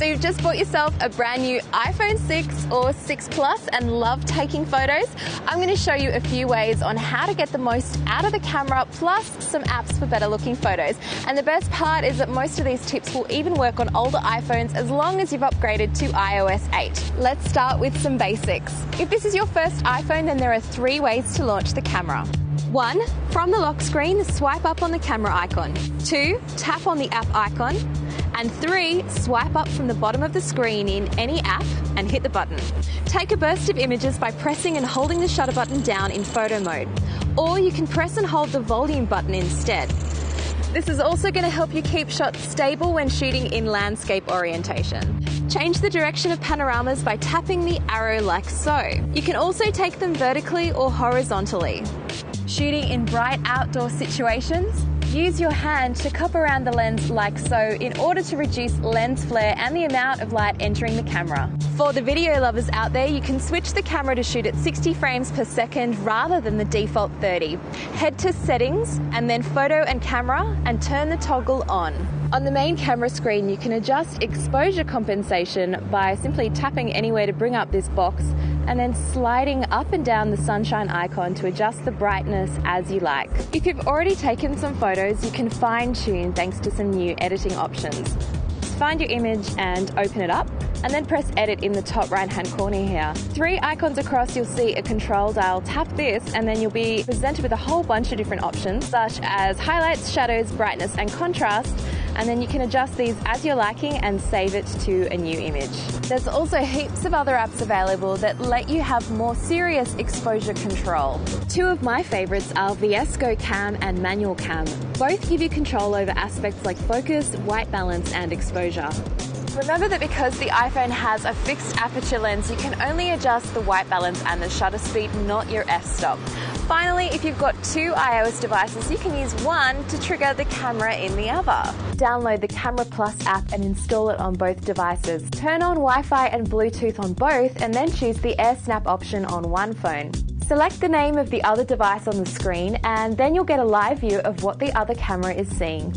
So you've just bought yourself a brand new iPhone 6 or 6 Plus and love taking photos? I'm going to show you a few ways on how to get the most out of the camera plus some apps for better looking photos. And the best part is that most of these tips will even work on older iPhones as long as you've upgraded to iOS 8. Let's start with some basics. If this is your first iPhone, then there are three ways to launch the camera. One, from the lock screen, swipe up on the camera icon. Two, tap on the app icon. And three, swipe up from the bottom of the screen in any app and hit the button. Take a burst of images by pressing and holding the shutter button down in photo mode. Or you can press and hold the volume button instead. This is also going to help you keep shots stable when shooting in landscape orientation. Change the direction of panoramas by tapping the arrow like so. You can also take them vertically or horizontally. Shooting in bright outdoor situations, use your hand to cup around the lens like so in order to reduce lens flare and the amount of light entering the camera. For the video lovers out there, you can switch the camera to shoot at 60 frames per second rather than the default 30. Head to settings and then photo and camera and turn the toggle on. On the main camera screen, you can adjust exposure compensation by simply tapping anywhere to bring up this box and then sliding up and down the sunshine icon to adjust the brightness as you like. If you've already taken some photos, you can fine tune thanks to some new editing options. Find your image and open it up and then press edit in the top right hand corner here. Three icons across, you'll see a control dial. Tap this, and then you'll be presented with a whole bunch of different options, such as highlights, shadows, brightness, and contrast. And then you can adjust these as you're liking and save it to a new image. There's also heaps of other apps available that let you have more serious exposure control. Two of my favorites are VSCO Cam and Manual Cam. Both give you control over aspects like focus, white balance, and exposure. Remember that because the iPhone has a fixed aperture lens, you can only adjust the white balance and the shutter speed, not your f-stop. Finally, if you've got two iOS devices, you can use one to trigger the camera in the other. Download the Camera Plus app and install it on both devices. Turn on Wi-Fi and Bluetooth on both and then choose the AirSnap option on one phone. Select the name of the other device on the screen and then you'll get a live view of what the other camera is seeing.